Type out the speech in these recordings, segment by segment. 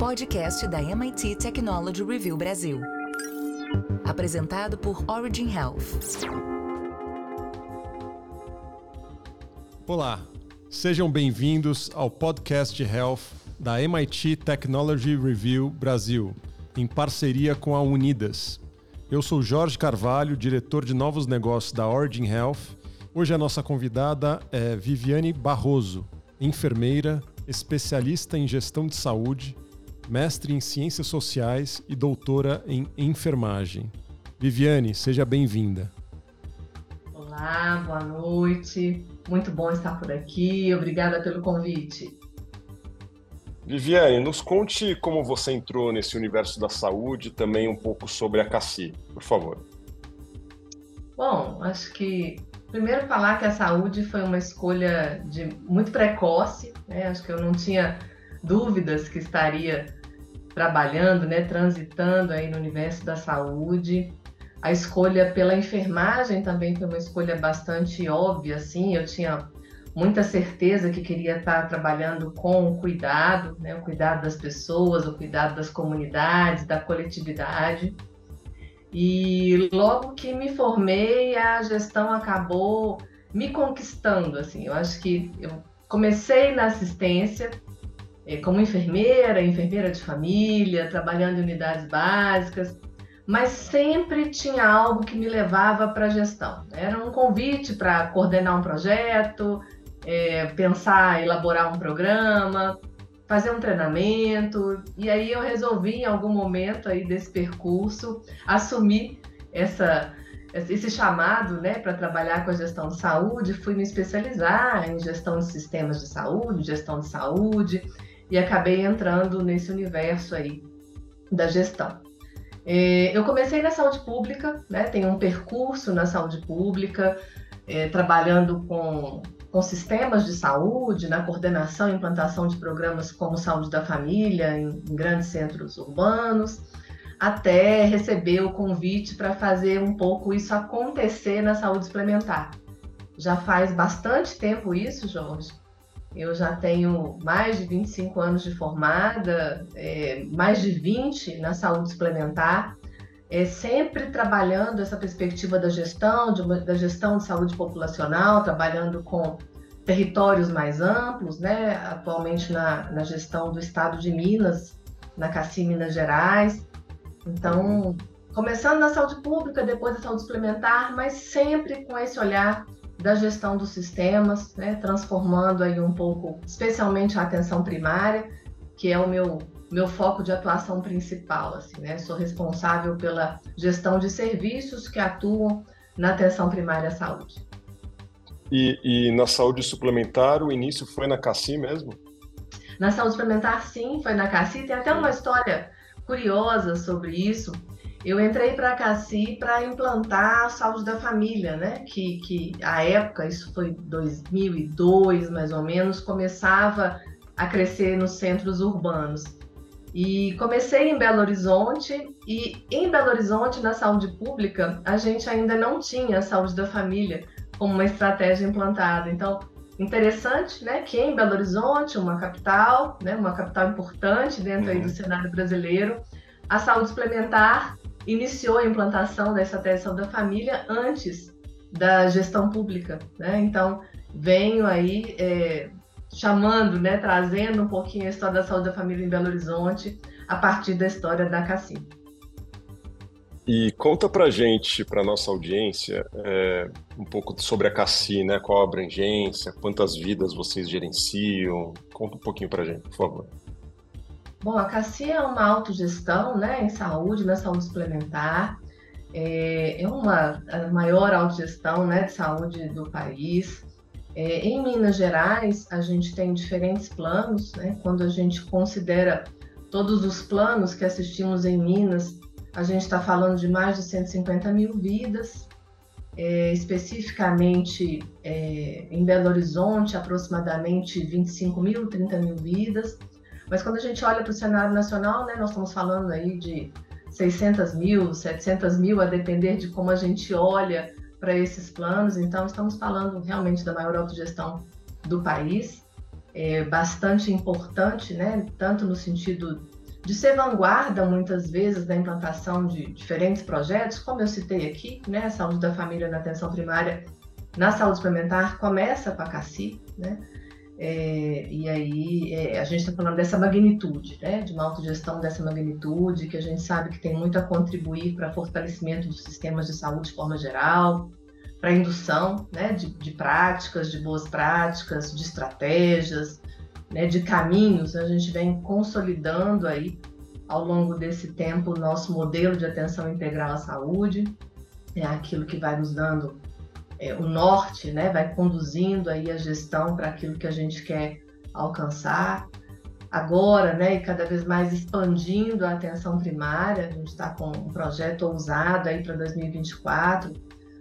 podcast da MIT Technology Review Brasil. Apresentado por Origin Health. Olá, sejam bem-vindos ao podcast Health da MIT Technology Review Brasil, em parceria com a Unidas. Eu sou Jorge Carvalho, diretor de novos negócios da Origin Health. Hoje a nossa convidada é Viviane Barroso, enfermeira, especialista em gestão de saúde, mestre em ciências sociais e doutora em enfermagem. Viviane, seja bem-vinda. Olá, boa noite. Muito bom estar por aqui. Obrigada pelo convite. Viviane, nos conte como você entrou nesse universo da saúde e também um pouco sobre a CACI, por favor. Bom, acho que primeiro falar que a saúde foi uma escolha de muito precoce, né? Acho que eu não tinha dúvidas que estaria trabalhando, né, transitando aí no universo da saúde. A escolha pela enfermagem também foi uma escolha bastante óbvia, assim. Eu tinha muita certeza que queria estar trabalhando com o cuidado, né, o cuidado das pessoas, o cuidado das comunidades, da coletividade. E logo que me formei, a gestão acabou me conquistando, assim. Eu acho que eu comecei na assistência como enfermeira, enfermeira de família, trabalhando em unidades básicas, mas sempre tinha algo que me levava para a gestão. Era um convite para coordenar um projeto, é, pensar, elaborar um programa, fazer um treinamento. E aí eu resolvi, em algum momento aí desse percurso, assumir essa, esse chamado né, para trabalhar com a gestão de saúde. Fui me especializar em gestão de sistemas de saúde, gestão de saúde, e acabei entrando nesse universo aí da gestão. É, eu comecei na saúde pública, né, tenho um percurso na saúde pública, é, trabalhando com com sistemas de saúde, na coordenação e implantação de programas como Saúde da Família em, em grandes centros urbanos, até receber o convite para fazer um pouco isso acontecer na saúde suplementar. Já faz bastante tempo isso, Jorge. Eu já tenho mais de 25 anos de formada, é, mais de 20 na saúde suplementar, é, sempre trabalhando essa perspectiva da gestão, de da gestão de saúde populacional, trabalhando com territórios mais amplos, né? atualmente na, na gestão do estado de Minas, na CACI Minas Gerais. Então, começando na saúde pública, depois da saúde suplementar, mas sempre com esse olhar da gestão dos sistemas, né? transformando aí um pouco, especialmente a atenção primária, que é o meu meu foco de atuação principal, assim, né? Sou responsável pela gestão de serviços que atuam na atenção primária à saúde. E, e na saúde suplementar, o início foi na CACI mesmo? Na saúde suplementar, sim, foi na CACI. Tem até uma história curiosa sobre isso. Eu entrei para a CACI para implantar a saúde da família, né? Que, que a época, isso foi 2002 mais ou menos, começava a crescer nos centros urbanos. E comecei em Belo Horizonte e em Belo Horizonte, na saúde pública, a gente ainda não tinha a saúde da família como uma estratégia implantada. Então, interessante, né, que em Belo Horizonte, uma capital, né, uma capital importante dentro uhum. aí do uhum. cenário brasileiro, a saúde suplementar iniciou a implantação da estratégia de saúde da família antes da gestão pública, né? Então, venho aí é, chamando, né, trazendo um pouquinho a história da saúde da família em Belo Horizonte a partir da história da Cassim. E conta pra gente, pra nossa audiência, é, um pouco sobre a Cassi, né? Qual a abrangência, quantas vidas vocês gerenciam? Conta um pouquinho pra gente, por favor. Bom, a Cassi é uma autogestão, né, em saúde, na saúde suplementar. É, é uma a maior autogestão, né, de saúde do país. É, em Minas Gerais, a gente tem diferentes planos, né? Quando a gente considera todos os planos que assistimos em Minas, a gente está falando de mais de 150 mil vidas, é, especificamente é, em Belo Horizonte, aproximadamente 25 mil, 30 mil vidas. Mas quando a gente olha para o cenário nacional, né, nós estamos falando aí de 600 mil, 700 mil, a depender de como a gente olha para esses planos. Então, estamos falando realmente da maior autogestão do país, é bastante importante, né? tanto no sentido de ser vanguarda muitas vezes na implantação de diferentes projetos, como eu citei aqui, né, saúde da família na atenção primária, na saúde suplementar começa com a CACI, né? É, e aí é, a gente está falando dessa magnitude, né, de uma autogestão dessa magnitude, que a gente sabe que tem muito a contribuir para fortalecimento dos sistemas de saúde de forma geral, para indução né, de, de, práticas, de boas práticas, de estratégias, né, de caminhos. A gente vem consolidando aí ao longo desse tempo o nosso modelo de atenção integral à saúde, é aquilo que vai nos dando é, o norte, né, vai conduzindo aí a gestão para aquilo que a gente quer alcançar. Agora, né, e cada vez mais expandindo a atenção primária, a gente está com um projeto ousado aí para 2024,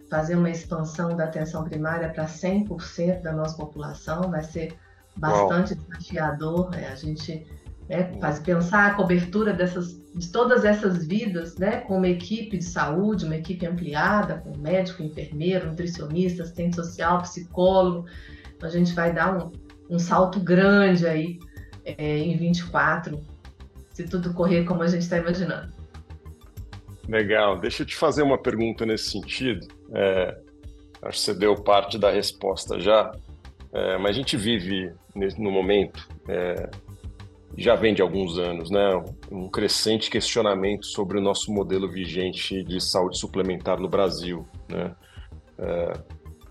fazer uma expansão da atenção primária para 100% da nossa população, vai ser bastante Uau. desafiador, né? a gente né, faz pensar a cobertura dessas, de todas essas vidas, né, com uma equipe de saúde, uma equipe ampliada, com médico, enfermeiro, nutricionista, assistente social, psicólogo. Então, a gente vai dar um, um salto grande aí é, em 24, se tudo correr como a gente está imaginando. Legal. Deixa eu te fazer uma pergunta nesse sentido. É, acho que você deu parte da resposta já, é, mas a gente vive no momento é, já vem de alguns anos, né? Um crescente questionamento sobre o nosso modelo vigente de saúde suplementar no Brasil, né? É,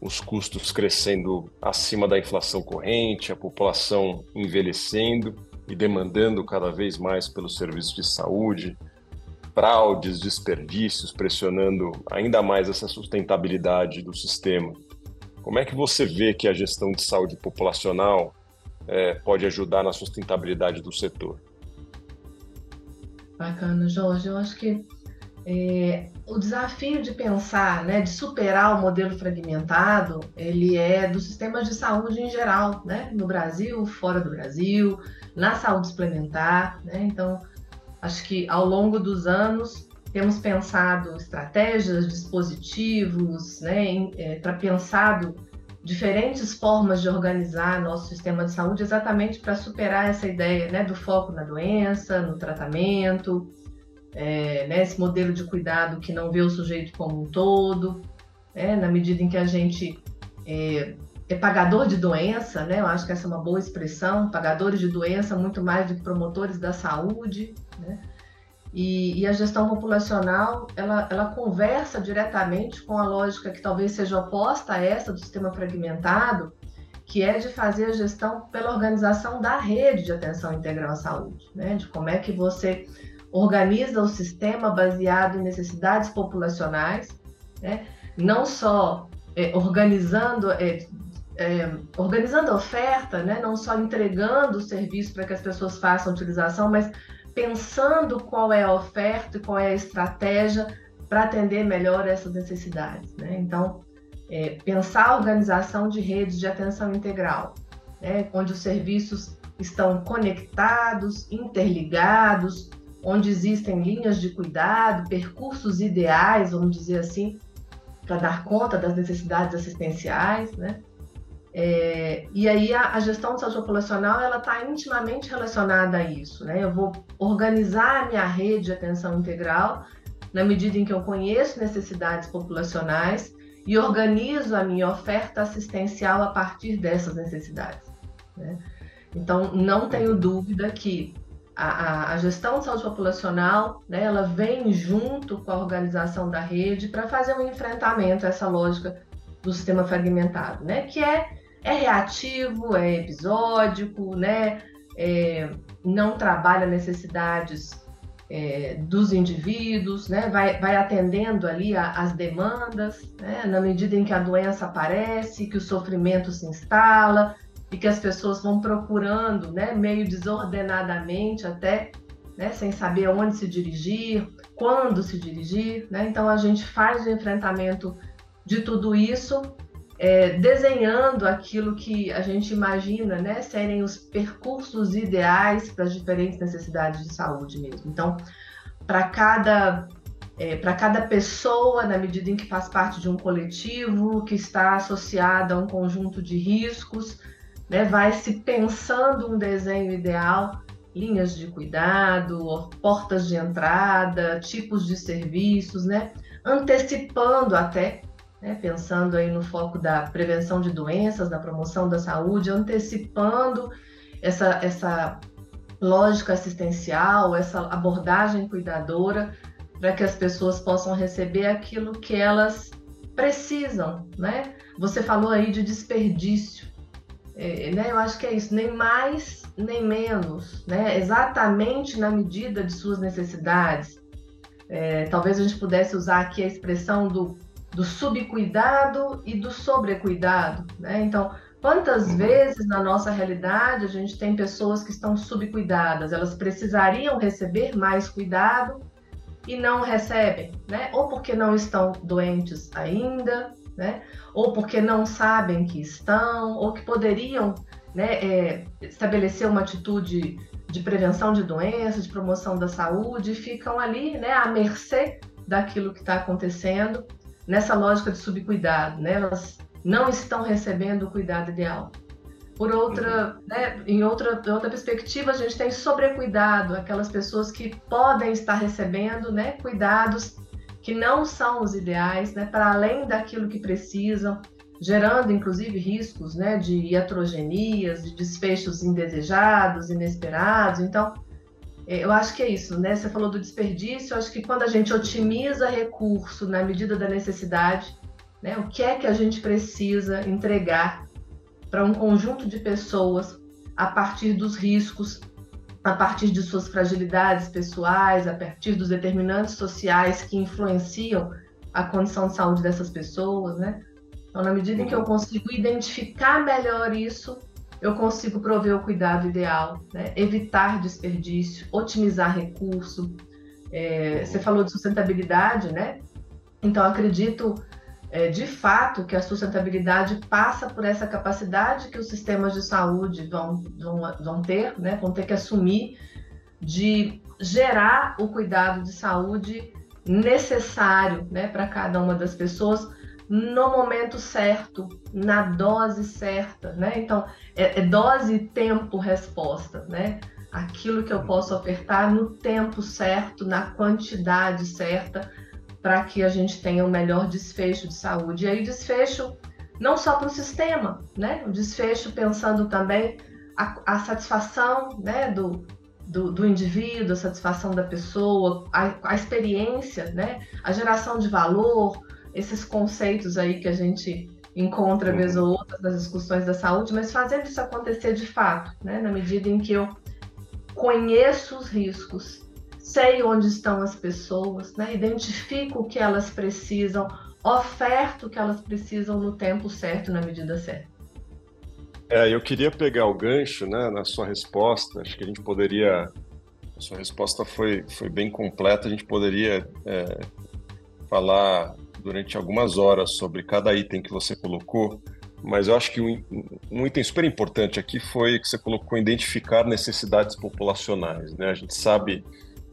os custos crescendo acima da inflação corrente, a população envelhecendo e demandando cada vez mais pelos serviços de saúde, fraudes, desperdícios, pressionando ainda mais essa sustentabilidade do sistema. Como é que você vê que a gestão de saúde populacional é, pode ajudar na sustentabilidade do setor. Bacana, Jorge. Eu acho que é, o desafio de pensar, né, de superar o modelo fragmentado, ele é dos sistemas de saúde em geral, né, no Brasil, fora do Brasil, na saúde suplementar, né, então acho que ao longo dos anos temos pensado estratégias, dispositivos, né, é, pensado diferentes formas de organizar nosso sistema de saúde exatamente para superar essa ideia né, do foco na doença, no tratamento, é, né, esse modelo de cuidado que não vê o sujeito como um todo, né, na medida em que a gente é, é, pagador de doença, né, eu acho que essa é uma boa expressão, pagadores de doença muito mais do que promotores da saúde, né, e, e, a gestão populacional, ela, ela conversa diretamente com a lógica que talvez seja oposta a essa do sistema fragmentado, que é de fazer a gestão pela organização da rede de atenção integral à saúde, né? de como é que você organiza o sistema baseado em necessidades populacionais, né? não só é, organizando é, é, organizando a oferta, né? não só entregando o serviço para que as pessoas façam utilização, mas pensando qual é a oferta e qual é a estratégia para atender melhor essas necessidades. Né? Então, é, pensar a organização de redes de atenção integral, né? onde os serviços estão conectados, interligados, onde existem linhas de cuidado, percursos ideais, vamos dizer assim, para dar conta das necessidades assistenciais, né? É, e aí a, a, gestão de saúde populacional ela está intimamente relacionada a isso, né? Eu vou organizar a minha rede de atenção integral na medida em que eu conheço necessidades populacionais e organizo a minha oferta assistencial a partir dessas necessidades. Né? Então, não tenho dúvida que a, a, a, gestão de saúde populacional, né, ela vem junto com a organização da rede para fazer um enfrentamento a essa lógica do sistema fragmentado, né, que é é reativo, é episódico, né? É, não trabalha necessidades é, dos indivíduos, né? vai, vai atendendo ali as demandas, né? na medida em que a doença aparece, que o sofrimento se instala e que as pessoas vão procurando, né? meio desordenadamente até, né? sem saber aonde se dirigir, quando se dirigir. Né? Então a gente faz o enfrentamento de tudo isso é, desenhando aquilo que a gente imagina né, serem os percursos ideais para as diferentes necessidades de saúde mesmo. Então, para cada, é, para cada pessoa, na medida em que faz parte de um coletivo, que está associada a um conjunto de riscos, né, vai se pensando um desenho ideal linhas de cuidado, portas de entrada, tipos de serviços, né? Antecipando até, né? pensando aí no foco da prevenção de doenças, da promoção da saúde, antecipando essa, essa lógica assistencial, essa abordagem cuidadora, para que as pessoas possam receber aquilo que elas precisam, né? Você falou aí de desperdício, é, né? Eu acho que é isso, nem mais nem menos, né? Exatamente na medida de suas necessidades. É, talvez a gente pudesse usar aqui a expressão do, do subcuidado e do sobrecuidado, né? Então, quantas uhum. vezes na nossa realidade a gente tem pessoas que estão subcuidadas, elas precisariam receber mais cuidado e não recebem, né? Ou porque não estão doentes ainda, né? Ou porque não sabem que estão, ou que poderiam né, é, estabelecer uma atitude de prevenção de doenças, de promoção da saúde, ficam ali né, à mercê daquilo que está acontecendo, nessa lógica de subcuidado, né? Elas não estão recebendo o cuidado ideal. Por outra, né, em outra, outra perspectiva, a gente tem sobrecuidado, aquelas pessoas que podem estar recebendo né, cuidados que não são os ideais, né, para além daquilo que precisam, gerando inclusive riscos né, de iatrogenias, de desfechos indesejados, inesperados. Então, eu acho que é isso, né? Você falou do desperdício, eu acho que quando a gente otimiza recurso na medida da necessidade, né, o que é que a gente precisa entregar para um conjunto de pessoas a partir dos riscos, a partir de suas fragilidades pessoais, a partir dos determinantes sociais que influenciam a condição de saúde dessas pessoas, né? Então, na medida em que eu consigo identificar melhor isso, eu consigo prover o cuidado ideal, né? evitar desperdício, otimizar recurso. É, você falou de sustentabilidade, né? Então, acredito é, de fato que a sustentabilidade passa por essa capacidade que os sistemas de saúde vão, vão, vão ter, né, vão ter que assumir de gerar o cuidado de saúde necessário né, para cada uma das pessoas no momento certo, na dose certa, né? Então, é, é dose, tempo, resposta, né? Aquilo que eu posso ofertar no tempo certo, na quantidade certa, para que a gente tenha o um melhor desfecho de saúde. E aí, desfecho não só para o sistema, né? O desfecho pensando também a, a satisfação né, do, do, do, indivíduo, a satisfação da pessoa, a, a experiência, né? A geração de valor, esses conceitos aí que a gente encontra vez ou outra nas discussões da saúde, mas fazendo isso acontecer de fato, né? Na medida em que eu conheço os riscos, sei onde estão as pessoas, né? identifico o que elas precisam, oferto o que elas precisam no tempo certo, na medida certa. É, eu queria pegar o gancho né, na sua resposta, acho que a gente poderia. A sua resposta foi, foi bem completa, a gente poderia é, falar durante algumas horas sobre cada item que você colocou, mas eu acho que um, um, item super importante aqui foi que você colocou identificar necessidades populacionais. Né? A gente sabe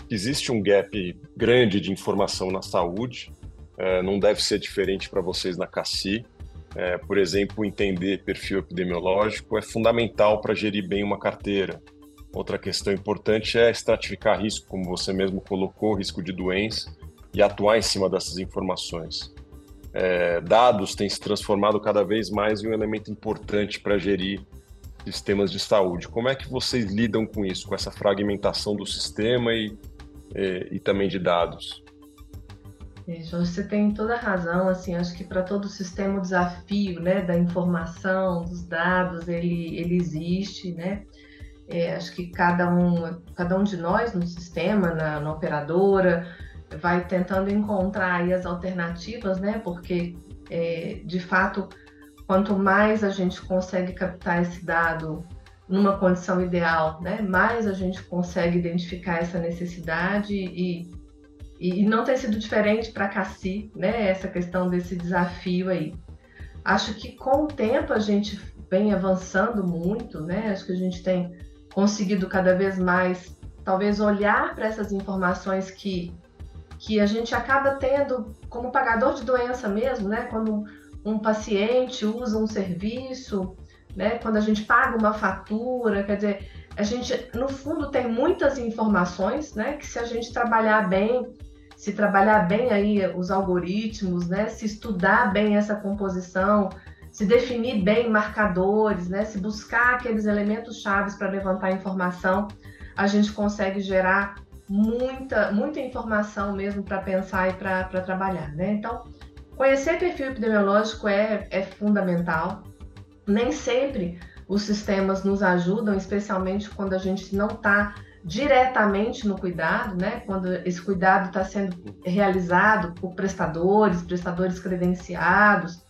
existe um gap grande de informação na saúde, é, não deve ser diferente para vocês na CACI. É, por exemplo, entender perfil epidemiológico é fundamental para gerir bem uma carteira. Outra questão importante é estratificar risco, como você mesmo colocou, risco de doença, e atuar em cima dessas informações. É, dados têm se transformado cada vez mais em um elemento importante para gerir sistemas de saúde. Como é que vocês lidam com isso, com essa fragmentação do sistema e e, e também de dados. Você tem toda a razão, assim, acho que para todo o sistema o desafio, né, da informação, dos dados, ele, ele existe, né, é, acho que cada um, cada um de nós no sistema, na, na operadora, vai tentando encontrar aí as alternativas, né, porque, é, de fato, quanto mais a gente consegue captar esse dado numa condição ideal, né? Mais a gente consegue identificar essa necessidade e, e não tem sido diferente para Cassi, né? Essa questão desse desafio aí. Acho que com o tempo a gente vem avançando muito, né? Acho que a gente tem conseguido cada vez mais, talvez olhar para essas informações que que a gente acaba tendo como pagador de doença mesmo, né? Quando um paciente usa um serviço, né? Quando a gente paga uma fatura, quer dizer, a gente, no fundo, tem muitas informações, né? Que se a gente trabalhar bem, se trabalhar bem aí os algoritmos, né? Se estudar bem essa composição, se definir bem marcadores, né? Se buscar aqueles elementos chaves para levantar informação, a gente consegue gerar muita, muita informação mesmo para pensar e para trabalhar, né? Então, conhecer perfil epidemiológico é, é fundamental. Nem sempre os sistemas nos ajudam, especialmente quando a gente não está diretamente no cuidado, né? Quando esse cuidado está sendo realizado por prestadores, prestadores credenciados,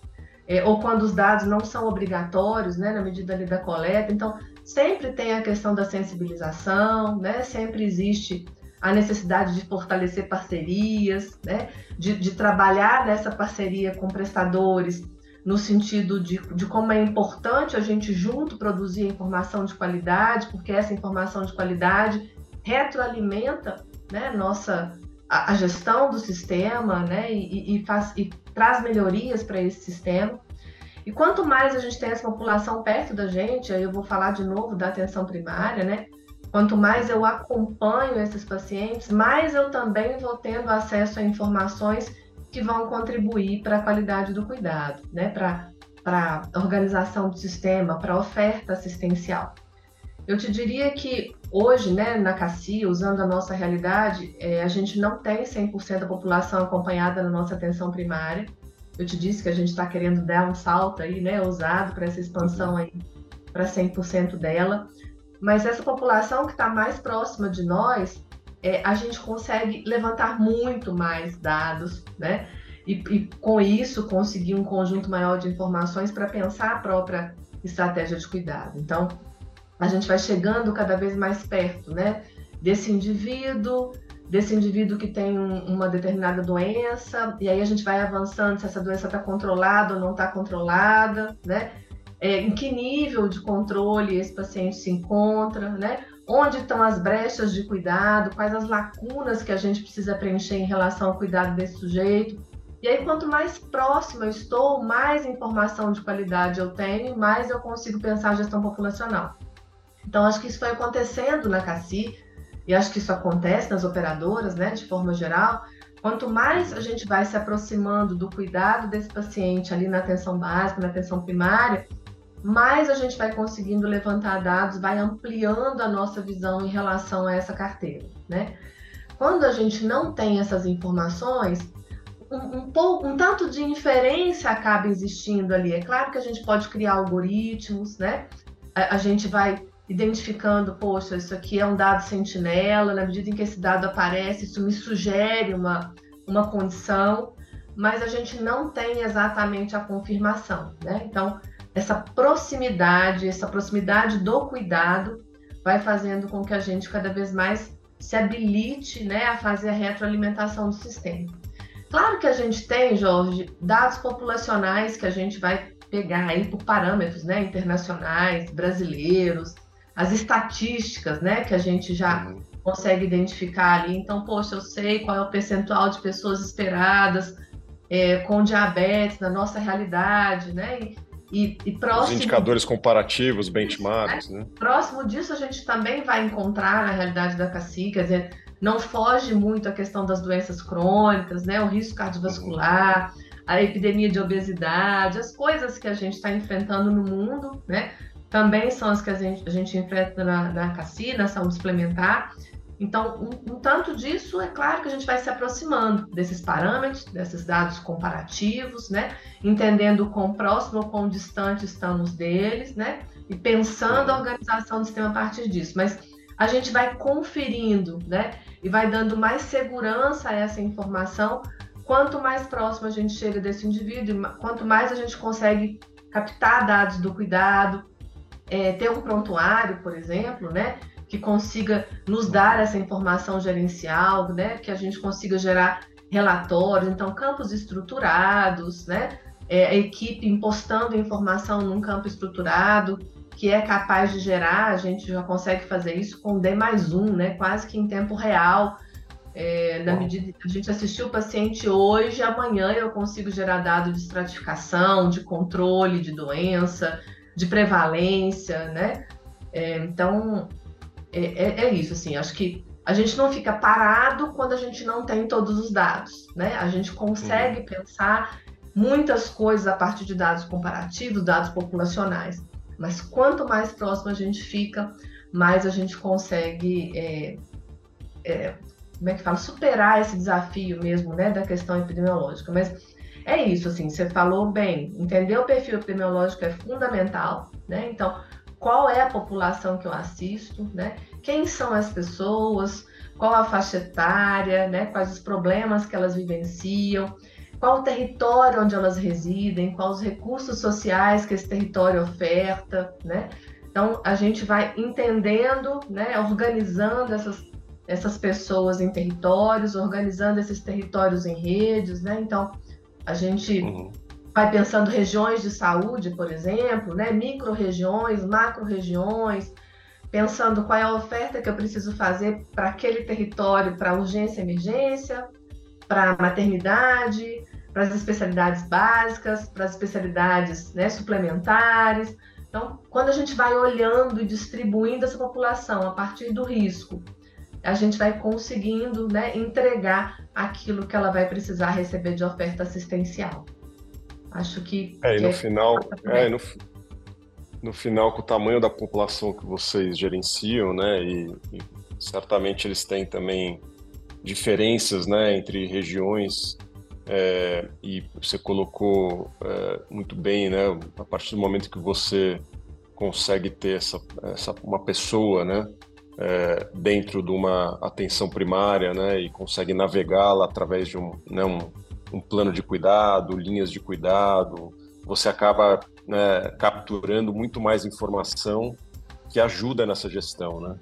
é, ou quando os dados não são obrigatórios, né? Na medida ali da coleta. Então, sempre tem a questão da sensibilização, né? Sempre existe a necessidade de fortalecer parcerias, né? de, de trabalhar nessa parceria com prestadores no sentido de, de como é importante a gente junto produzir informação de qualidade, porque essa informação de qualidade retroalimenta né, nossa, a, a gestão do sistema né, e, e, faz, e traz melhorias para esse sistema. E quanto mais a gente tem essa população perto da gente, aí eu vou falar de novo da atenção primária, né? Quanto mais eu acompanho esses pacientes, mais eu também vou tendo acesso a informações que vão contribuir para a qualidade do cuidado, né? para a organização do sistema, para a oferta assistencial. Eu te diria que hoje, né, na CACI, usando a nossa realidade, é, a gente não tem 100% da população acompanhada na nossa atenção primária. Eu te disse que a gente está querendo dar um salto aí, né, ousado para essa expansão aí para 100% dela. Mas essa população que está mais próxima de nós, é, a gente consegue levantar muito mais dados, né? E, e, com isso conseguir um conjunto maior de informações para pensar a própria estratégia de cuidado. Então, a gente vai chegando cada vez mais perto, né? Desse indivíduo, desse indivíduo que tem um, uma determinada doença, e aí a gente vai avançando se essa doença está controlada ou não está controlada, né? É, em que nível de controle esse paciente se encontra, né? onde estão as brechas de cuidado, quais as lacunas que a gente precisa preencher em relação ao cuidado desse sujeito. E aí, quanto mais próximo eu estou, mais informação de qualidade eu tenho, mais eu consigo pensar a gestão populacional. Então, acho que isso foi acontecendo na CACI, e acho que isso acontece nas operadoras, né, de forma geral. Quanto mais a gente vai se aproximando do cuidado desse paciente ali na atenção básica, na atenção primária, mais a gente vai conseguindo levantar dados, vai ampliando a nossa visão em relação a essa carteira, né? Quando a gente não tem essas informações, um, um, pouco, um tanto de inferência acaba existindo ali. É claro que a gente pode criar algoritmos, né? A, a gente vai identificando, poxa, isso aqui é um dado sentinela, na medida em que esse dado aparece, isso me sugere uma, uma condição, mas a gente não tem exatamente a confirmação, né? Então, essa proximidade, essa proximidade do cuidado vai fazendo com que a gente cada vez mais se habilite né, a fazer a retroalimentação do sistema. Claro que a gente tem, Jorge, dados populacionais que a gente vai pegar aí por parâmetros né, internacionais, brasileiros, as estatísticas né, que a gente já uhum. consegue identificar ali. Então, poxa, eu sei qual é o percentual de pessoas esperadas é, com diabetes na nossa realidade, né? E, e, e próximo, Os indicadores comparativos, benchmarks, né? Próximo disso, a gente também vai encontrar na realidade da CACI, quer dizer, não foge muito a questão das doenças crônicas, né? O risco cardiovascular, a epidemia de obesidade, as coisas que a gente está enfrentando no mundo, né? Também são as que a gente, a gente enfrenta na, na CACI, na saúde suplementar. Então, um, um, tanto disso, é claro que a gente vai se aproximando desses parâmetros, desses dados comparativos, né? Entendendo quão próximo ou quão distante estamos deles, né? E pensando a organização do sistema a partir disso. Mas a gente vai conferindo, né? E vai dando mais segurança a essa informação quanto mais próximo a gente chega desse indivíduo, quanto mais a gente consegue captar dados do cuidado, é, ter um prontuário, por exemplo, né? Que consiga nos dar essa informação gerencial, né? Que a gente consiga gerar relatórios, então campos estruturados, né? É, a equipe impostando informação num campo estruturado que é capaz de gerar, a gente já consegue fazer isso com D mais um, né? Quase que em tempo real. É, na medida que a gente assistiu o paciente hoje, amanhã eu consigo gerar dado de estratificação, de controle de doença, de prevalência, né? É, então, é, é, é isso, assim, acho que a gente não fica parado quando a gente não tem todos os dados, né? A gente consegue uhum. pensar muitas coisas a partir de dados comparativos, dados populacionais. Mas quanto mais próximo a gente fica, mais a gente consegue, é, é, como é que fala, superar esse desafio mesmo, né, da questão epidemiológica. Mas é isso, assim, você falou bem, entender o perfil epidemiológico é fundamental, né? Então, qual é a população que eu assisto, né? Quem são as pessoas, qual a faixa etária, né? Quais os problemas que elas vivenciam, qual o território onde elas residem, quais os recursos sociais que esse território oferta, né? Então, a gente vai entendendo, né, organizando essas, essas pessoas em territórios, organizando esses territórios em redes, né? Então, a gente uhum. Vai pensando regiões de saúde, por exemplo, né, micro-regiões, macro-regiões, pensando qual é a oferta que eu preciso fazer para aquele território, para urgência e emergência, para maternidade, para as especialidades básicas, para as especialidades né, suplementares. Então, quando a gente vai olhando e distribuindo essa população a partir do risco, a gente vai conseguindo né, entregar aquilo que ela vai precisar receber de oferta assistencial. Acho que. É, e no é final. É, no, no final, com o tamanho da população que vocês gerenciam, né, e, e certamente eles têm também diferenças né, entre regiões é, e você colocou é, muito bem, né? A partir do momento que você consegue ter essa, essa uma pessoa, né? É, dentro de uma atenção primária, né? E consegue navegá-la através de um, né, um, um, plano de cuidado, linhas de cuidado, você acaba né, capturando muito mais informação que ajuda nessa gestão, né?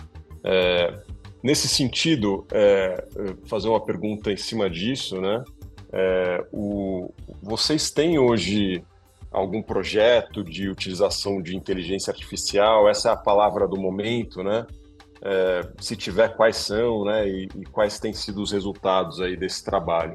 É, nesse sentido, é, fazer uma pergunta em cima disso, né? É, o, vocês têm hoje algum projeto de utilização de inteligência artificial? Essa é a palavra do momento, né? É, se tiver, quais são, né? E, e, quais têm sido os resultados aí desse trabalho?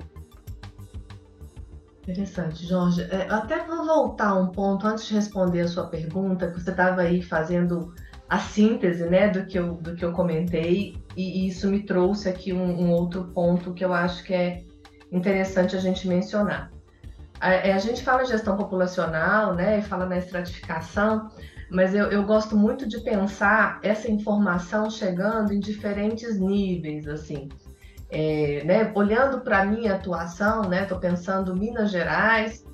Interessante, Jorge. É, até vou voltar um ponto antes de responder a sua pergunta, que você estava aí fazendo a síntese, né, do que eu, do que eu comentei, e, e isso me trouxe aqui um, um outro ponto que eu acho que é interessante a gente mencionar. A, é, a gente fala em gestão populacional, né, e fala na estratificação, mas eu, eu, gosto muito de pensar essa informação chegando em diferentes níveis, assim. É, né, olhando para a minha atuação, né, estou pensando Minas Gerais,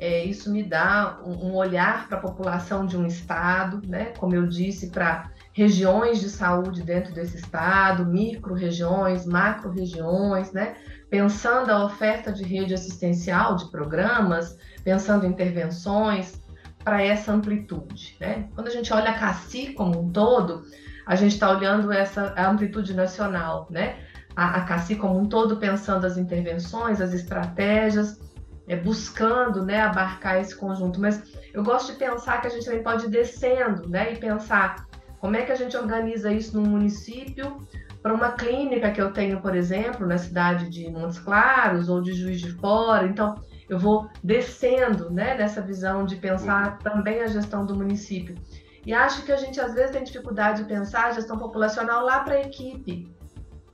é, isso me dá um, um olhar para a população de um estado, né, como eu disse, para regiões de saúde dentro desse estado, micro-regiões, macro-regiões, né, pensando a oferta de rede assistencial, de programas, pensando intervenções para essa amplitude. Né? Quando a gente olha a CACI como um todo, a gente está olhando essa amplitude nacional, né? A, a CACI como um todo pensando as intervenções, as estratégias, é, buscando né, abarcar esse conjunto. Mas eu gosto de pensar que a gente também pode ir descendo né, e pensar como é que a gente organiza isso num município, para uma clínica que eu tenho, por exemplo, na cidade de Montes Claros ou de Juiz de Fora. Então, eu vou descendo né, nessa visão de pensar também a gestão do município. E acho que a gente às vezes tem dificuldade de pensar a gestão populacional lá para a equipe,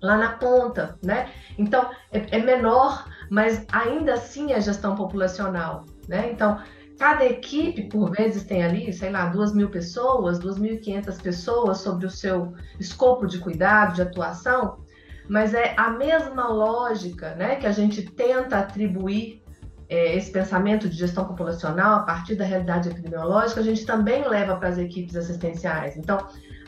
lá na ponta, né? Então, é, é menor, mas ainda assim é gestão populacional, né? Então, Cada equipe, por vezes, tem ali, sei lá, duas mil pessoas, duas mil e quinhentas pessoas sobre o seu escopo de cuidado, de atuação, mas é a mesma lógica né, que a gente tenta atribuir é, esse pensamento de gestão populacional a partir da realidade epidemiológica, a gente também leva para as equipes assistenciais. Então,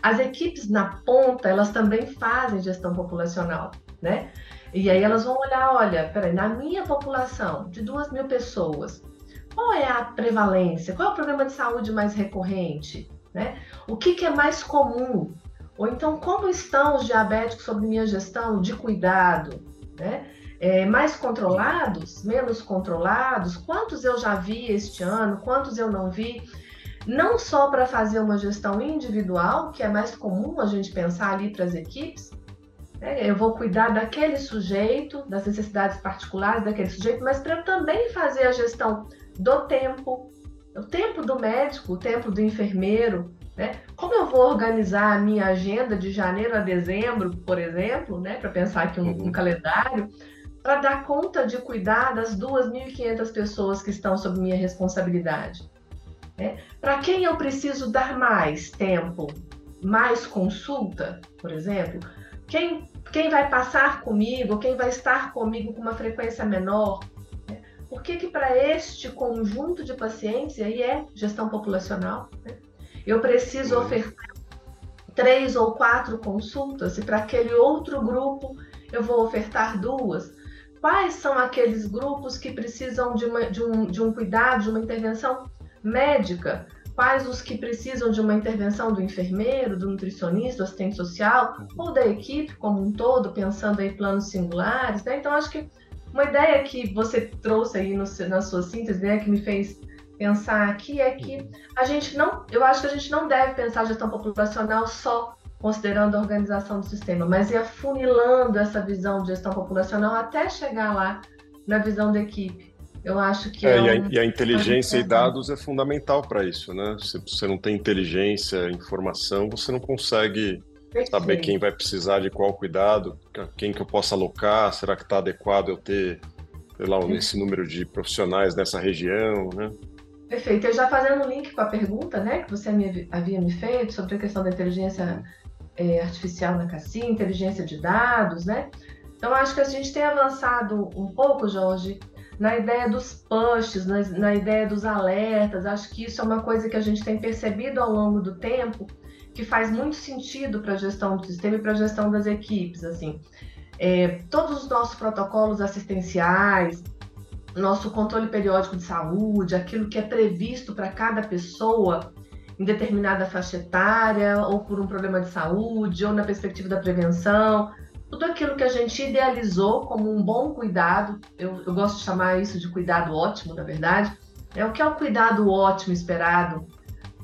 as equipes na ponta, elas também fazem gestão populacional, né? E aí elas vão olhar, olha, peraí, na minha população de duas mil pessoas, qual é a prevalência? Qual é o problema de saúde mais recorrente? Né? O que, que é mais comum? Ou então, como estão os diabéticos sob minha gestão de cuidado? Né? É, mais controlados? Menos controlados? Quantos eu já vi este ano? Quantos eu não vi? Não só para fazer uma gestão individual, que é mais comum a gente pensar ali para as equipes, né? eu vou cuidar daquele sujeito, das necessidades particulares daquele sujeito, mas para também fazer a gestão do tempo, o tempo do médico, o tempo do enfermeiro, Né? Como eu vou organizar a minha agenda de janeiro a dezembro, por exemplo, né, para pensar aqui um, um uhum. calendário, para dar conta de cuidar das 2.500 pessoas que estão sob minha responsabilidade? Né? Para quem eu preciso dar mais tempo, mais consulta, por exemplo? Quem, quem vai passar comigo, quem vai estar comigo com uma frequência menor? Né? Por que, que para este conjunto de pacientes, e aí é gestão populacional, né? eu preciso uhum. ofertar três ou quatro consultas e para aquele outro grupo eu vou ofertar duas. Quais são aqueles grupos que precisam de, uma, de, um, de um cuidado, de uma intervenção médica? Quais os que precisam de uma intervenção do enfermeiro, do nutricionista, do assistente social ou da equipe como um todo, pensando em planos singulares? Né? Então, acho que uma ideia que você trouxe aí no, na sua síntese, né, que me fez pensar aqui é que a gente não, eu acho que a gente não deve pensar a gestão populacional só considerando a organização do sistema, mas ir afunilando essa visão de gestão populacional até chegar lá na visão da equipe. Eu acho que é, é um... e, a, e, a, inteligência e dados é fundamental para isso, né? Se você não tem inteligência, informação, você não consegue Perfeito. saber quem vai precisar de qual cuidado, quem que eu possa alocar, será que está adequado eu ter, sei lá, esse número de profissionais nessa região, né? Perfeito. Eu já fazendo um link com a pergunta né, que você me, havia me feito sobre a questão da inteligência é, artificial na CACI, inteligência de dados, né? Então, acho que a gente tem avançado um pouco, Jorge, na ideia dos pushes, na, na ideia dos alertas. Acho que isso é uma coisa que a gente tem percebido ao longo do tempo, que faz muito sentido para a gestão do sistema e para a gestão das equipes. Assim, é, todos os nossos protocolos assistenciais, nosso controle periódico de saúde, aquilo que é previsto para cada pessoa em determinada faixa etária, ou por um problema de saúde, ou na perspectiva da prevenção, tudo aquilo que a gente idealizou como um bom cuidado, eu, eu gosto de chamar isso de cuidado ótimo, na verdade, é o que é o cuidado ótimo esperado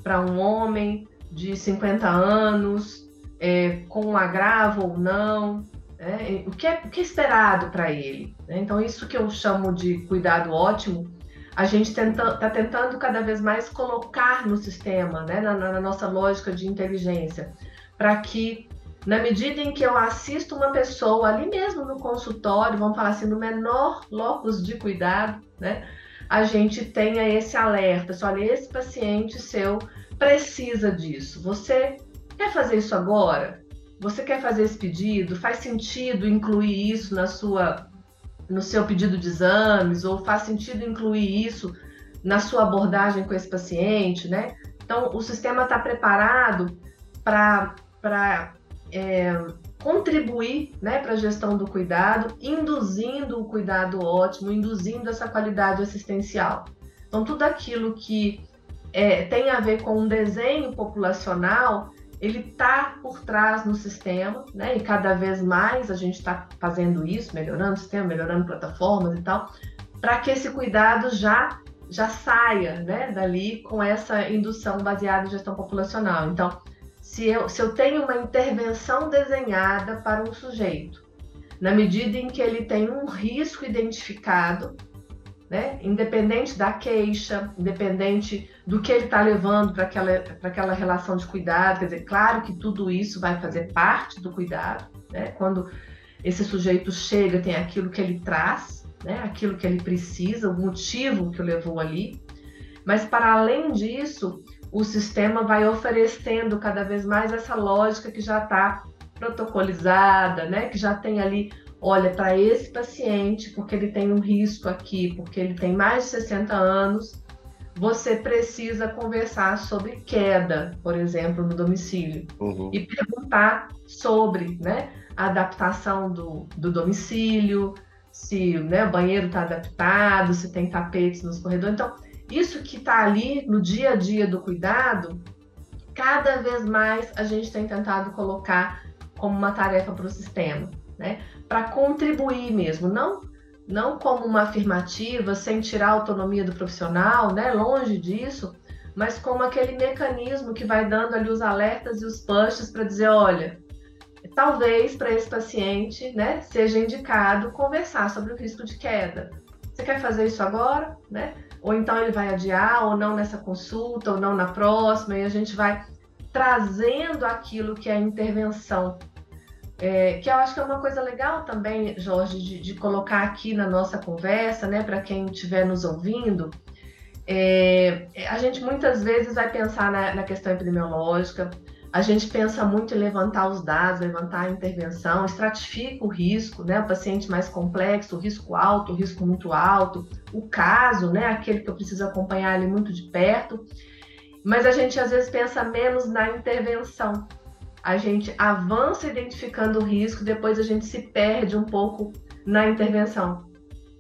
para um homem de 50 anos, é, com um agravo ou não, né? o, que é, o que é esperado para ele. Né? Então, isso que eu chamo de cuidado ótimo, a gente está tenta, tentando cada vez mais colocar no sistema, né? na, na nossa lógica de inteligência, para que, na medida em que eu assisto uma pessoa ali mesmo no consultório, vamos falar assim, no menor locus de cuidado, né? a gente tenha esse alerta, só olha, esse paciente seu precisa disso. Você quer fazer isso agora? Você quer fazer esse pedido? Faz sentido incluir isso na sua, no seu pedido de exames? Ou faz sentido incluir isso na sua abordagem com esse paciente, né? Então, o sistema está preparado para é, contribuir né, para a gestão do cuidado, induzindo o cuidado ótimo, induzindo essa qualidade assistencial. Então, tudo aquilo que é, tem a ver com um desenho populacional ele está por trás no sistema, né? E cada vez mais a gente está fazendo isso, melhorando o sistema, melhorando plataformas e tal, para que esse cuidado já já saia, né, dali com essa indução baseada em gestão populacional. Então, se eu, se eu tenho uma intervenção desenhada para um sujeito, na medida em que ele tem um risco identificado, né? Independente da queixa, independente do que ele está levando para aquela, aquela relação de cuidado, quer dizer, claro que tudo isso vai fazer parte do cuidado, né? Quando esse sujeito chega, tem aquilo que ele traz, né? Aquilo que ele precisa, o motivo que o levou ali. Mas para além disso, o sistema vai oferecendo cada vez mais essa lógica que já está protocolizada, né? Que já tem ali olha, para esse paciente, porque ele tem um risco aqui, porque ele tem mais de 60 anos, você precisa conversar sobre queda, por exemplo, no domicílio. Uhum. E perguntar sobre né, a adaptação do, do domicílio, se né, o banheiro está adaptado, se tem tapetes nos corredores. Então, isso que está ali no dia a dia do cuidado, cada vez mais a gente tem tentado colocar como uma tarefa para o sistema né? Para contribuir mesmo, não não como uma afirmativa, sem tirar a autonomia do profissional, né? Longe disso, mas como aquele mecanismo que vai dando ali os alertas e os pushes para dizer, olha, talvez para esse paciente, né, seja indicado conversar sobre o risco de queda. Você quer fazer isso agora, né? Ou então ele vai adiar, ou não nessa consulta, ou não na próxima, e a gente vai trazendo aquilo que é intervenção. É, que eu acho que é uma coisa legal também, Jorge, de, de colocar aqui na nossa conversa, né, para quem estiver nos ouvindo. É, a gente muitas vezes vai pensar na, na questão epidemiológica, a gente pensa muito em levantar os dados, levantar a intervenção, estratifica o risco, né? O paciente mais complexo, o risco alto, o risco muito alto, o caso, né? Aquele que eu preciso acompanhar ali muito de perto. Mas a gente às vezes pensa menos na intervenção. A gente avança identificando o risco, depois a gente se perde um pouco na intervenção.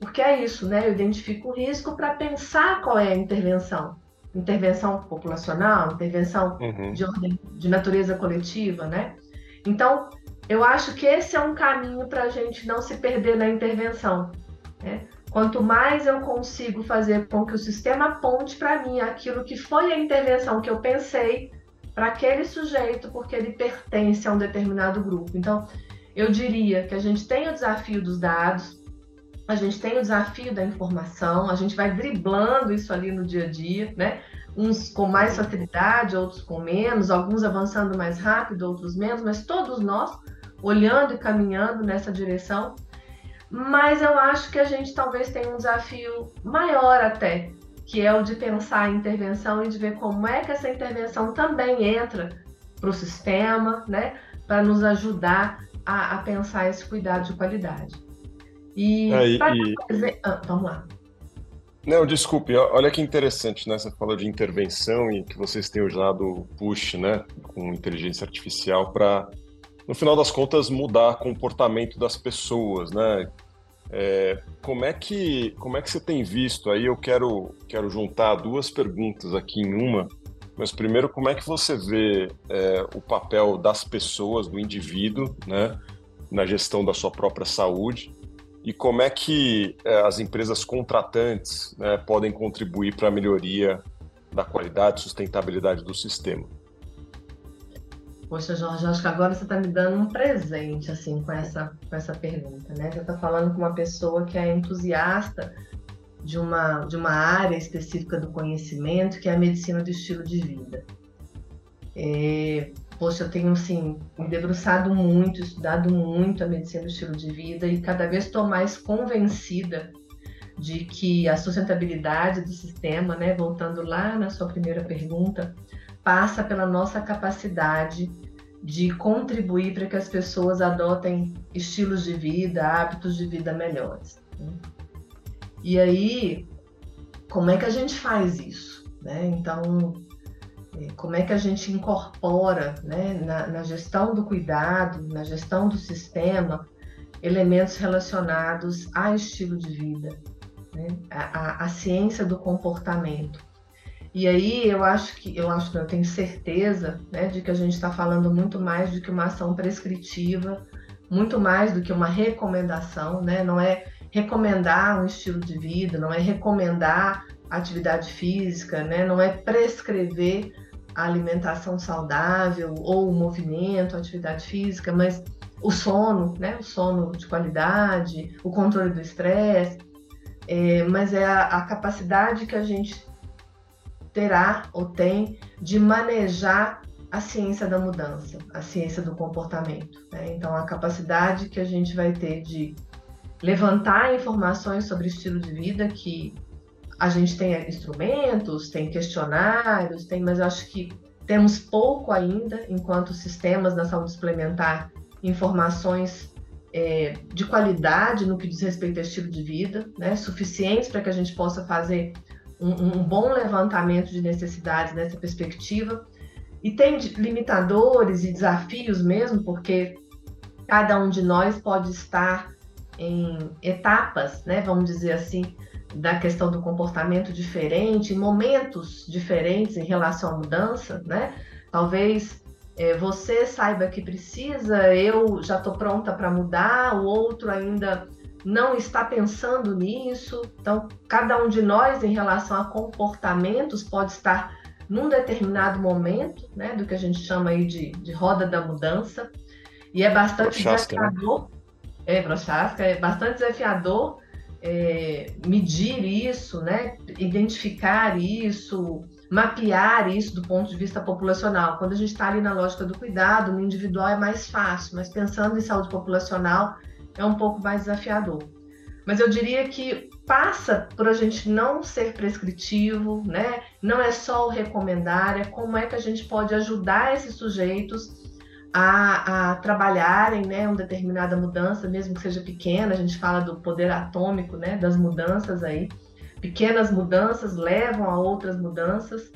Porque é isso, né? Eu identifico o risco para pensar qual é a intervenção intervenção populacional, intervenção uhum. de ordem de natureza coletiva, né? Então, eu acho que esse é um caminho para a gente não se perder na intervenção. Né? Quanto mais eu consigo fazer com que o sistema aponte para mim aquilo que foi a intervenção que eu pensei para aquele sujeito, porque ele pertence a um determinado grupo. Então, eu diria que a gente tem o desafio dos dados, a gente tem o desafio da informação, a gente vai driblando isso ali no dia a dia, né? Uns com mais facilidade, outros com menos, alguns avançando mais rápido, outros menos, mas todos nós olhando e caminhando nessa direção. Mas eu acho que a gente talvez tenha um desafio maior até, que é o de pensar a intervenção e de ver como é que essa intervenção também entra para o sistema, né? Para nos ajudar a, a pensar esse cuidado de qualidade. E, é, e... Ah, vamos lá. Não, desculpe, olha que interessante, né? Você falou de intervenção e que vocês têm usado o push, né, com inteligência artificial para, no final das contas, mudar o comportamento das pessoas, né? É, como é que como é que você tem visto? Aí eu quero quero juntar duas perguntas aqui em uma. Mas primeiro, como é que você vê é, o papel das pessoas, do indivíduo, né, na gestão da sua própria saúde? E como é que é, as empresas contratantes né, podem contribuir para a melhoria da qualidade e sustentabilidade do sistema. Poxa, Jorge, acho que agora você está me dando um presente assim com essa, com essa pergunta, né? Você está falando com uma pessoa que é entusiasta de uma, de uma área específica do conhecimento, que é a medicina do estilo de vida. É, poxa, eu tenho assim, me debruçado muito, estudado muito a medicina do estilo de vida e cada vez estou mais convencida de que a sustentabilidade do sistema, né, voltando lá na sua primeira pergunta, passa pela nossa capacidade de contribuir para que as pessoas adotem estilos de vida, hábitos de vida melhores. Né? E aí, como é que a gente faz isso? Né? Então, como é que a gente incorpora né, na, na, gestão do cuidado, na gestão do sistema, elementos relacionados a estilo de vida, né, a, a, a, ciência do comportamento. E aí eu acho que, eu acho, eu tenho certeza né, de que a gente está falando muito mais do que uma ação prescritiva, muito mais do que uma recomendação, né? não é recomendar um estilo de vida, não é recomendar atividade física, né? não é prescrever a alimentação saudável ou o movimento, a atividade física, mas o sono, né? O sono de qualidade, o controle do estresse, é, mas é a, a, capacidade que a gente terá ou tem de manejar a ciência da mudança, a ciência do comportamento. Né? Então, a capacidade que a gente vai ter de levantar informações sobre estilo de vida que a gente tem instrumentos, tem questionários, tem, mas eu acho que temos pouco ainda, enquanto sistemas da saúde suplementar, informações é, de qualidade no que diz respeito ao estilo de vida, né, suficientes para que a gente possa fazer um, um bom levantamento de necessidades nessa perspectiva. E tem limitadores e desafios mesmo, porque cada um de nós pode estar em etapas, né, vamos dizer assim, da questão do comportamento diferente, momentos diferentes em relação à mudança, né? Talvez é, você saiba que precisa, eu já estou pronta para mudar, o outro ainda não está pensando nisso. Então, cada um de nós, em relação a comportamentos, pode estar num determinado momento, né, do que a gente chama aí de, de roda da mudança, e é bastante né? desafiador. Né? É, Brochasca, é bastante desafiador é, medir isso, né? identificar isso, mapear isso do ponto de vista populacional. Quando a gente está ali na lógica do cuidado, no individual é mais fácil, mas pensando em saúde populacional é um pouco mais desafiador. Mas eu diria que passa por a gente não ser prescritivo, né? Não é só o recomendar, é como é que a gente pode ajudar esses sujeitos a, a trabalharem, né, uma determinada mudança, mesmo que seja pequena. A gente fala do poder atômico, né, das mudanças aí. Pequenas mudanças levam a outras mudanças.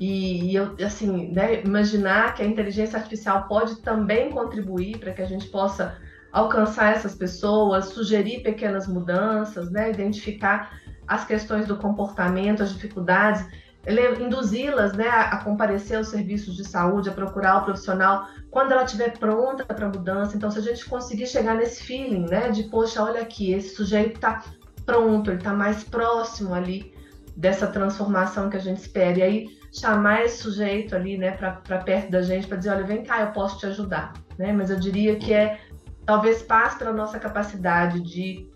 E, e eu, assim, né, imaginar que a inteligência artificial pode também contribuir para que a gente possa alcançar essas pessoas, sugerir pequenas mudanças, né? identificar as questões do comportamento, as dificuldades, induzi-las né, a comparecer aos serviços de saúde, a procurar o profissional quando ela estiver pronta para a mudança. Então, se a gente conseguir chegar nesse feeling, né, de poxa, olha aqui, esse sujeito está pronto, ele está mais próximo ali dessa transformação que a gente espera. E aí, chamar esse sujeito ali, né, para perto da gente, para dizer, olha, vem cá, eu posso te ajudar. Né? Mas eu diria que é talvez passe pela nossa capacidade de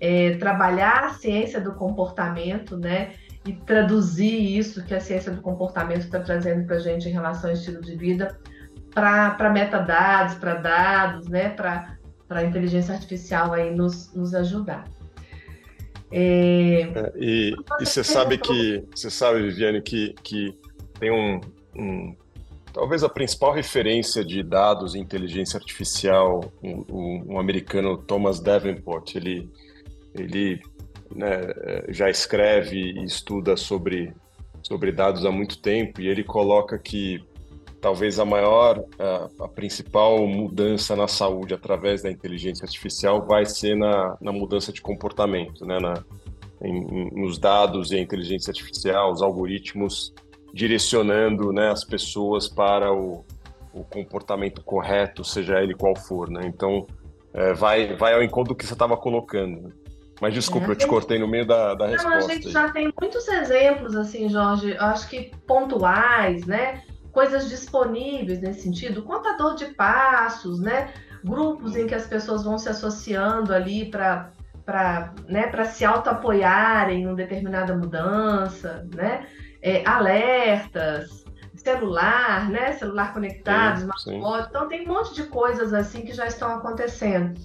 é, trabalhar a ciência do comportamento, né? E traduzir isso que a ciência do comportamento está trazendo para a gente em relação ao estilo de vida para metadados, para dados, né? Para a inteligência artificial aí nos, nos ajudar. É... É, e, e você sabe que você sabe, Viviane, que, que tem um, um Talvez a principal referência de dados em inteligência artificial, um, um americano Thomas Davenport, ele, ele né, já escreve e estuda sobre, sobre dados há muito tempo e ele coloca que talvez a maior, a, a, principal mudança na saúde através da inteligência artificial vai ser na, na mudança de comportamento, né? Na, em, nos dados e a inteligência artificial, os algoritmos direcionando né, as pessoas para o, o comportamento correto, seja ele qual for, né? Então, é, vai, vai ao encontro do que você estava colocando. Mas desculpa, é, eu te cortei no meio da, da resposta. Não, a gente já tem muitos exemplos, assim, Jorge, acho que pontuais, né? Coisas disponíveis nesse sentido, contador de passos, né? Grupos em que as pessoas vão se associando ali para para né, se auto-apoiarem em uma determinada mudança, né? é, alertas, celular, né? Celular conectado, smartphone. Então tem um monte de coisas assim que já estão acontecendo.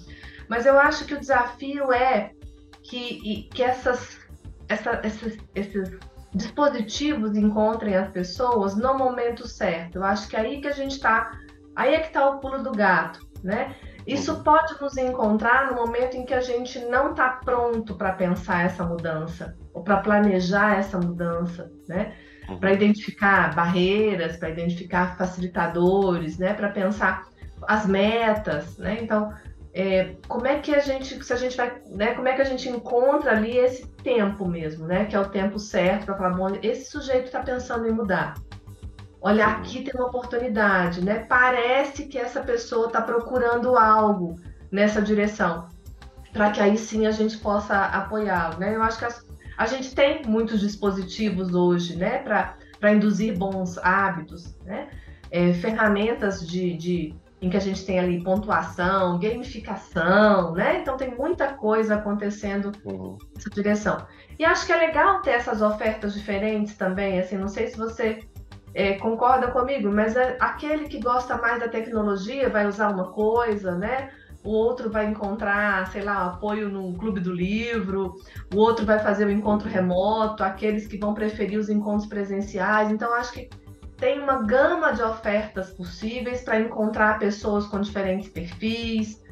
Mas eu acho que o desafio é que, que essas, essa, esses, esses dispositivos encontrem as pessoas no momento certo. Eu acho que é aí que a gente está, aí é que está o pulo do gato, né? Isso uhum. pode nos encontrar no momento em que a gente não está pronto para pensar essa mudança ou para planejar essa mudança, né? Uhum. Para identificar barreiras, para identificar facilitadores, né? Para pensar as metas, né? Então, é, como é que a gente, se a gente vai, né? Como é que a gente encontra ali esse tempo mesmo, né? Que é o tempo certo para falar, bom, esse sujeito está pensando em mudar. Olha, aqui tem uma oportunidade, né? Parece que essa pessoa está procurando algo nessa direção, para que aí sim a gente possa apoiá-lo, né? Eu acho que as, a gente tem muitos dispositivos hoje, né, para induzir bons hábitos, né? É, ferramentas de, de, em que a gente tem ali pontuação, gamificação, né? Então tem muita coisa acontecendo uhum. nessa direção. E acho que é legal ter essas ofertas diferentes também, assim, não sei se você é, concorda comigo, mas é, aquele que gosta mais da tecnologia vai usar uma coisa, né? o outro vai encontrar, sei lá, apoio no clube do livro, o outro vai fazer o encontro remoto, aqueles que vão preferir os encontros presenciais. Então, acho que tem uma gama de ofertas possíveis para encontrar pessoas com diferentes perfis,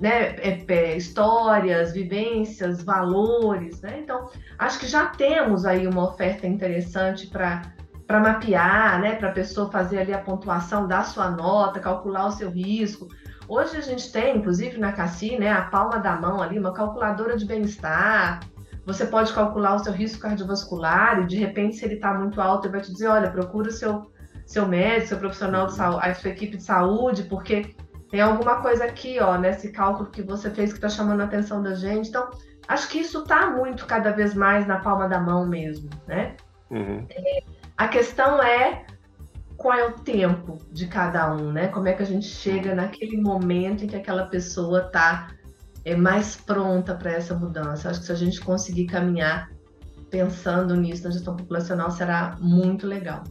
né, é, é, histórias, vivências, valores. Né? Então, acho que já temos aí uma oferta interessante para para mapear, né, para a pessoa fazer ali a pontuação da sua nota, calcular o seu risco, Hoje a gente tem, inclusive na Cassi, né, a palma da mão ali, uma calculadora de bem-estar. Você pode calcular o seu risco cardiovascular e de repente, se ele está muito alto, ele vai te dizer, olha, procura o seu, seu médico, seu profissional de saúde, a sua equipe de saúde, porque tem alguma coisa aqui, ó, nesse cálculo que você fez que está chamando a atenção da gente. Então, acho que isso está muito cada vez mais na palma da mão mesmo, né? Uhum. A questão é qual é o tempo de cada um, né? Como é que a gente chega naquele momento em que aquela pessoa está é, mais pronta para essa mudança. Acho que se a gente conseguir caminhar pensando nisso na gestão populacional será muito legal.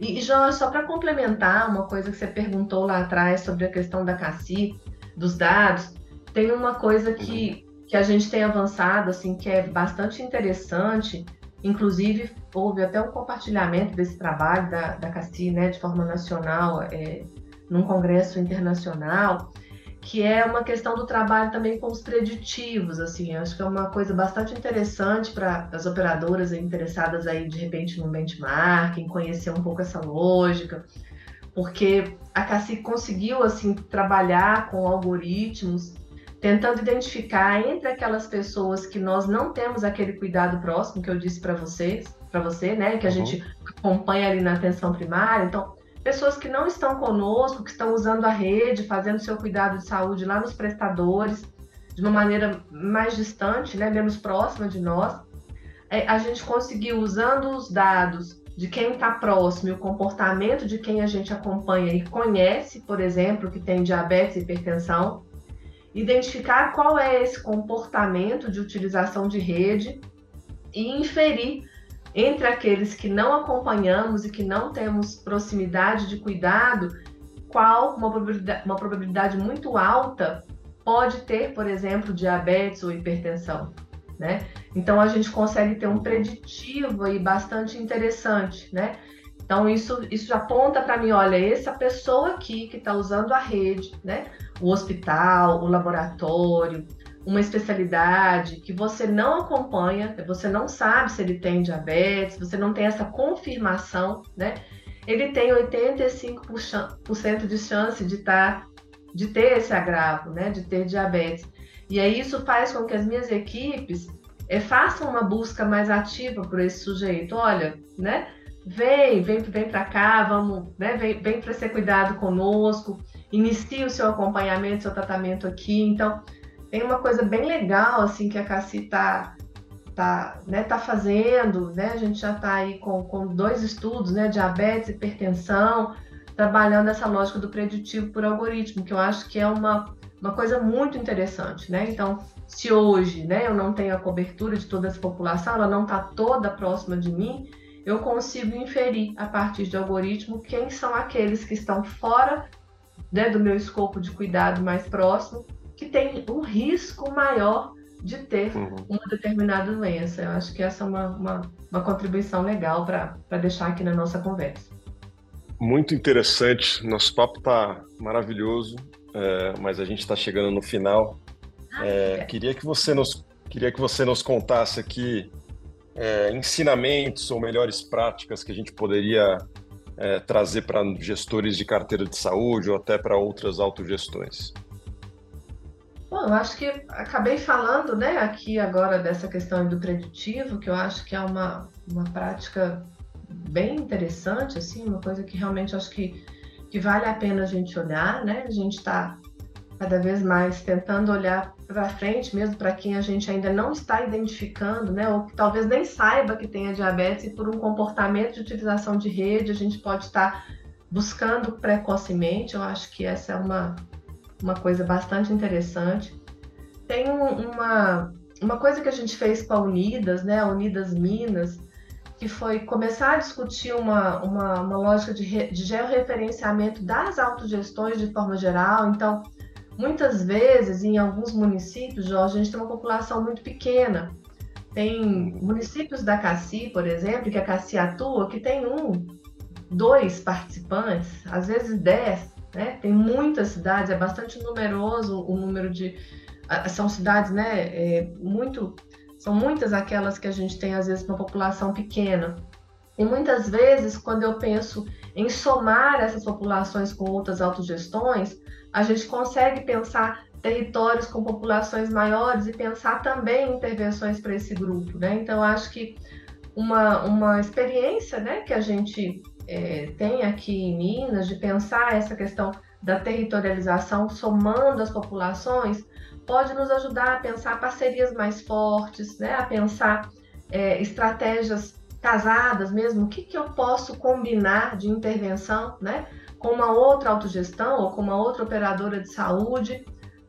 E, Jorge, só para complementar uma coisa que você perguntou lá atrás sobre a questão da CACI, dos dados, tem uma coisa que, que a gente tem avançado, assim, que é bastante interessante, inclusive houve até um compartilhamento desse trabalho da, da CACI, né, de forma nacional, é, num congresso internacional, que é uma questão do trabalho também com os preditivos, assim, acho que é uma coisa bastante interessante para as operadoras interessadas aí de repente no benchmarking, conhecer um pouco essa lógica, porque a CACI conseguiu assim trabalhar com algoritmos tentando identificar entre aquelas pessoas que nós não temos aquele cuidado próximo que eu disse para vocês, para você, né, que a uhum. gente acompanha ali na atenção primária, então pessoas que não estão conosco, que estão usando a rede, fazendo seu cuidado de saúde lá nos prestadores, de uma maneira mais distante, né, menos próxima de nós. É, a gente conseguiu, usando os dados de quem está próximo e o comportamento de quem a gente acompanha e conhece, por exemplo, que tem diabetes e hipertensão, identificar qual é esse comportamento de utilização de rede e inferir entre aqueles que não acompanhamos e que não temos proximidade de cuidado, qual uma probabilidade, uma probabilidade muito alta pode ter, por exemplo, diabetes ou hipertensão. Né? Então a gente consegue ter um preditivo aí bastante interessante, né? Então isso, isso aponta para mim, olha, essa pessoa aqui que está usando a rede, né? O hospital, o laboratório, uma especialidade que você não acompanha, você não sabe se ele tem diabetes, você não tem essa confirmação, né? Ele tem 85% de chance de estar, tá, de ter esse agravo, né? De ter diabetes. E aí isso faz com que as minhas equipes é, façam uma busca mais ativa por esse sujeito. Olha, né? Vem, vem, vem para cá, vamos, né? Vem, vem para ser cuidado conosco, inicie o seu acompanhamento, seu tratamento aqui. Então, tem uma coisa bem legal assim que a Cassi está tá, né, tá fazendo, né? A gente já está aí com, com dois estudos, né? Diabetes, hipertensão, trabalhando essa lógica do preditivo por algoritmo, que eu acho que é uma, uma coisa muito interessante, né? Então, se hoje, né, eu não tenho a cobertura de toda essa população, ela não está toda próxima de mim, eu consigo inferir a partir de algoritmo quem são aqueles que estão fora né, do meu escopo de cuidado mais próximo que tem um risco maior de ter uhum. uma determinada doença. Eu acho que essa é uma, uma, uma contribuição legal para deixar aqui na nossa conversa. Muito interessante. Nosso papo está maravilhoso, é, mas a gente está chegando no final. Ah, é. Queria que você nos queria que você nos contasse aqui é, ensinamentos ou melhores práticas que a gente poderia é, trazer para gestores de carteira de saúde ou até para outras autogestões. Bom, eu acho que acabei falando, né, aqui agora dessa questão do preditivo, que eu acho que é uma, uma prática bem interessante, assim, uma coisa que realmente acho que, que vale a pena a gente olhar, né? A gente está cada vez mais tentando olhar para frente, mesmo para quem a gente ainda não está identificando, né? Ou que talvez nem saiba que tenha diabetes e por um comportamento de utilização de rede a gente pode estar buscando precocemente. Eu acho que essa é uma uma coisa bastante interessante. Tem uma, uma coisa que a gente fez com a Unidas, né, a Unidas Minas, que foi começar a discutir uma, uma, uma lógica de, re, de georreferenciamento das autogestões de forma geral. Então, muitas vezes, em alguns municípios, Jorge, a gente tem uma população muito pequena. Tem municípios da CACI, por exemplo, que a CACI atua, que tem um, dois participantes, às vezes dez, né? Tem muitas cidades, é bastante numeroso o número de. São cidades, né? É, muito, são muitas aquelas que a gente tem, às vezes, uma população pequena. E muitas vezes, quando eu penso em somar essas populações com outras autogestões, a gente consegue pensar territórios com populações maiores e pensar também em intervenções para esse grupo, né? Então, acho que uma, uma experiência né, que a gente é, tem aqui em Minas de pensar essa questão da territorialização somando as populações pode nos ajudar a pensar parcerias mais fortes, né? a pensar é, estratégias casadas mesmo, o que, que eu posso combinar de intervenção né? com uma outra autogestão ou com uma outra operadora de saúde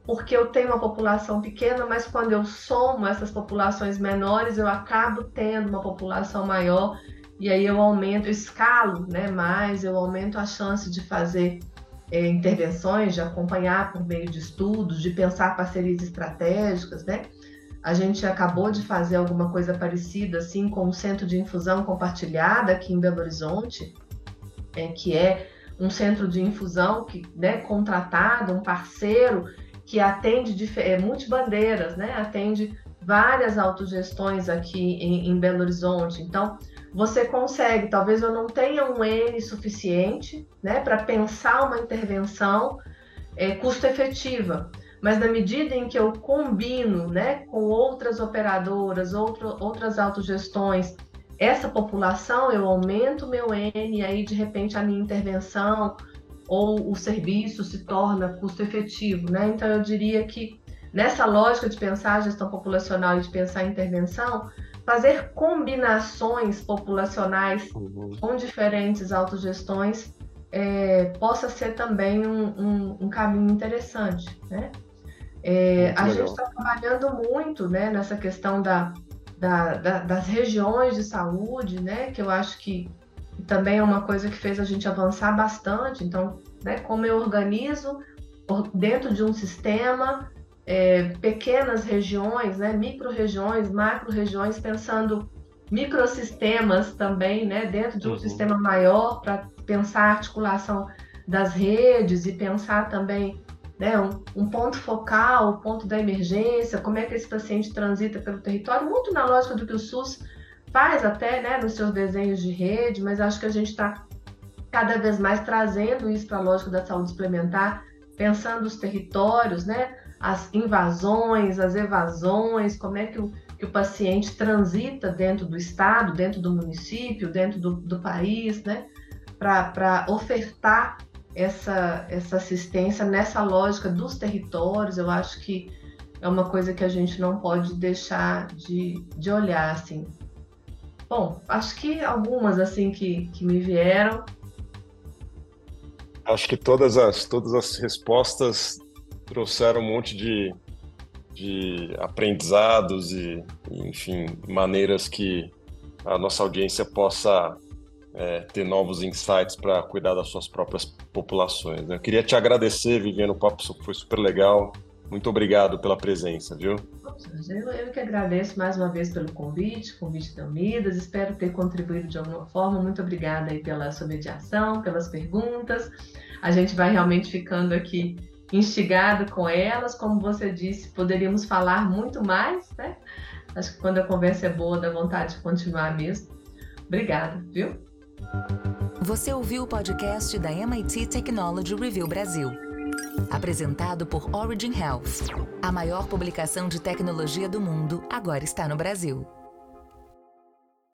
porque eu tenho uma população pequena, mas quando eu somo essas populações menores, eu acabo tendo uma população maior e aí eu aumento, eu escalo né, mais, eu aumento a chance de fazer é, intervenções, de acompanhar por meio de estudos, de pensar parcerias estratégicas, né? A gente acabou de fazer alguma coisa parecida assim com o Centro de Infusão Compartilhada aqui em Belo Horizonte, é, que é um centro de infusão que, né, contratado, um parceiro que atende é, multibandeiras, né, atende várias autogestões aqui em, em Belo Horizonte. Então, você consegue, talvez eu não tenha um N suficiente né, para pensar uma intervenção é, custo efetiva, mas na medida em que eu combino né, com outras operadoras, outro, outras autogestões, essa população, eu aumento meu N e aí de repente a minha intervenção ou o serviço se torna custo efetivo. Né? Então eu diria que nessa lógica de pensar gestão populacional e de pensar intervenção, fazer combinações populacionais uhum. com diferentes autogestões é, possa ser também um, um, um caminho interessante. Né? É, a legal. gente está trabalhando muito né, nessa questão da, da, da, das regiões de saúde, né, que eu acho que também é uma coisa que fez a gente avançar bastante. Então, né, como eu organizo dentro de um sistema é, pequenas regiões, né, micro-regiões, macro-regiões, pensando microsistemas também, né, dentro de um uhum. sistema maior para pensar a articulação das redes e pensar também né, um, um, ponto focal, o ponto da emergência, como é que esse paciente transita pelo território, muito na lógica do que o SUS faz até né, nos seus desenhos de rede, mas acho que a gente está cada vez mais trazendo isso para a lógica da saúde suplementar, pensando os territórios, né, as invasões, as evasões, como é que o, que o paciente transita dentro do estado, dentro do município, dentro do, do país, né? Para ofertar essa, essa assistência nessa lógica dos territórios, eu acho que é uma coisa que a gente não pode deixar de, de olhar, assim. Bom, acho que algumas, assim, que, que me vieram. Acho que todas as, todas as respostas trouxeram um monte de, de aprendizados e, enfim, maneiras que a nossa audiência possa é, ter novos insights para cuidar das suas próprias populações. Né? Eu queria te agradecer, Viviane, o papo foi super legal. Muito obrigado pela presença, viu? Eu, eu que agradeço mais uma vez pelo convite, convite da Unidas. Espero ter contribuído de alguma forma. Muito obrigada aí pela sua mediação, pelas perguntas. A gente vai realmente ficando aqui instigado com elas. Como você disse, poderíamos falar muito mais, né? Acho que quando a conversa é boa, dá vontade de continuar mesmo. Obrigada, viu? Você ouviu o podcast da MIT Technology Review Brasil. Apresentado por Origin Health. A maior publicação de tecnologia do mundo agora está no Brasil.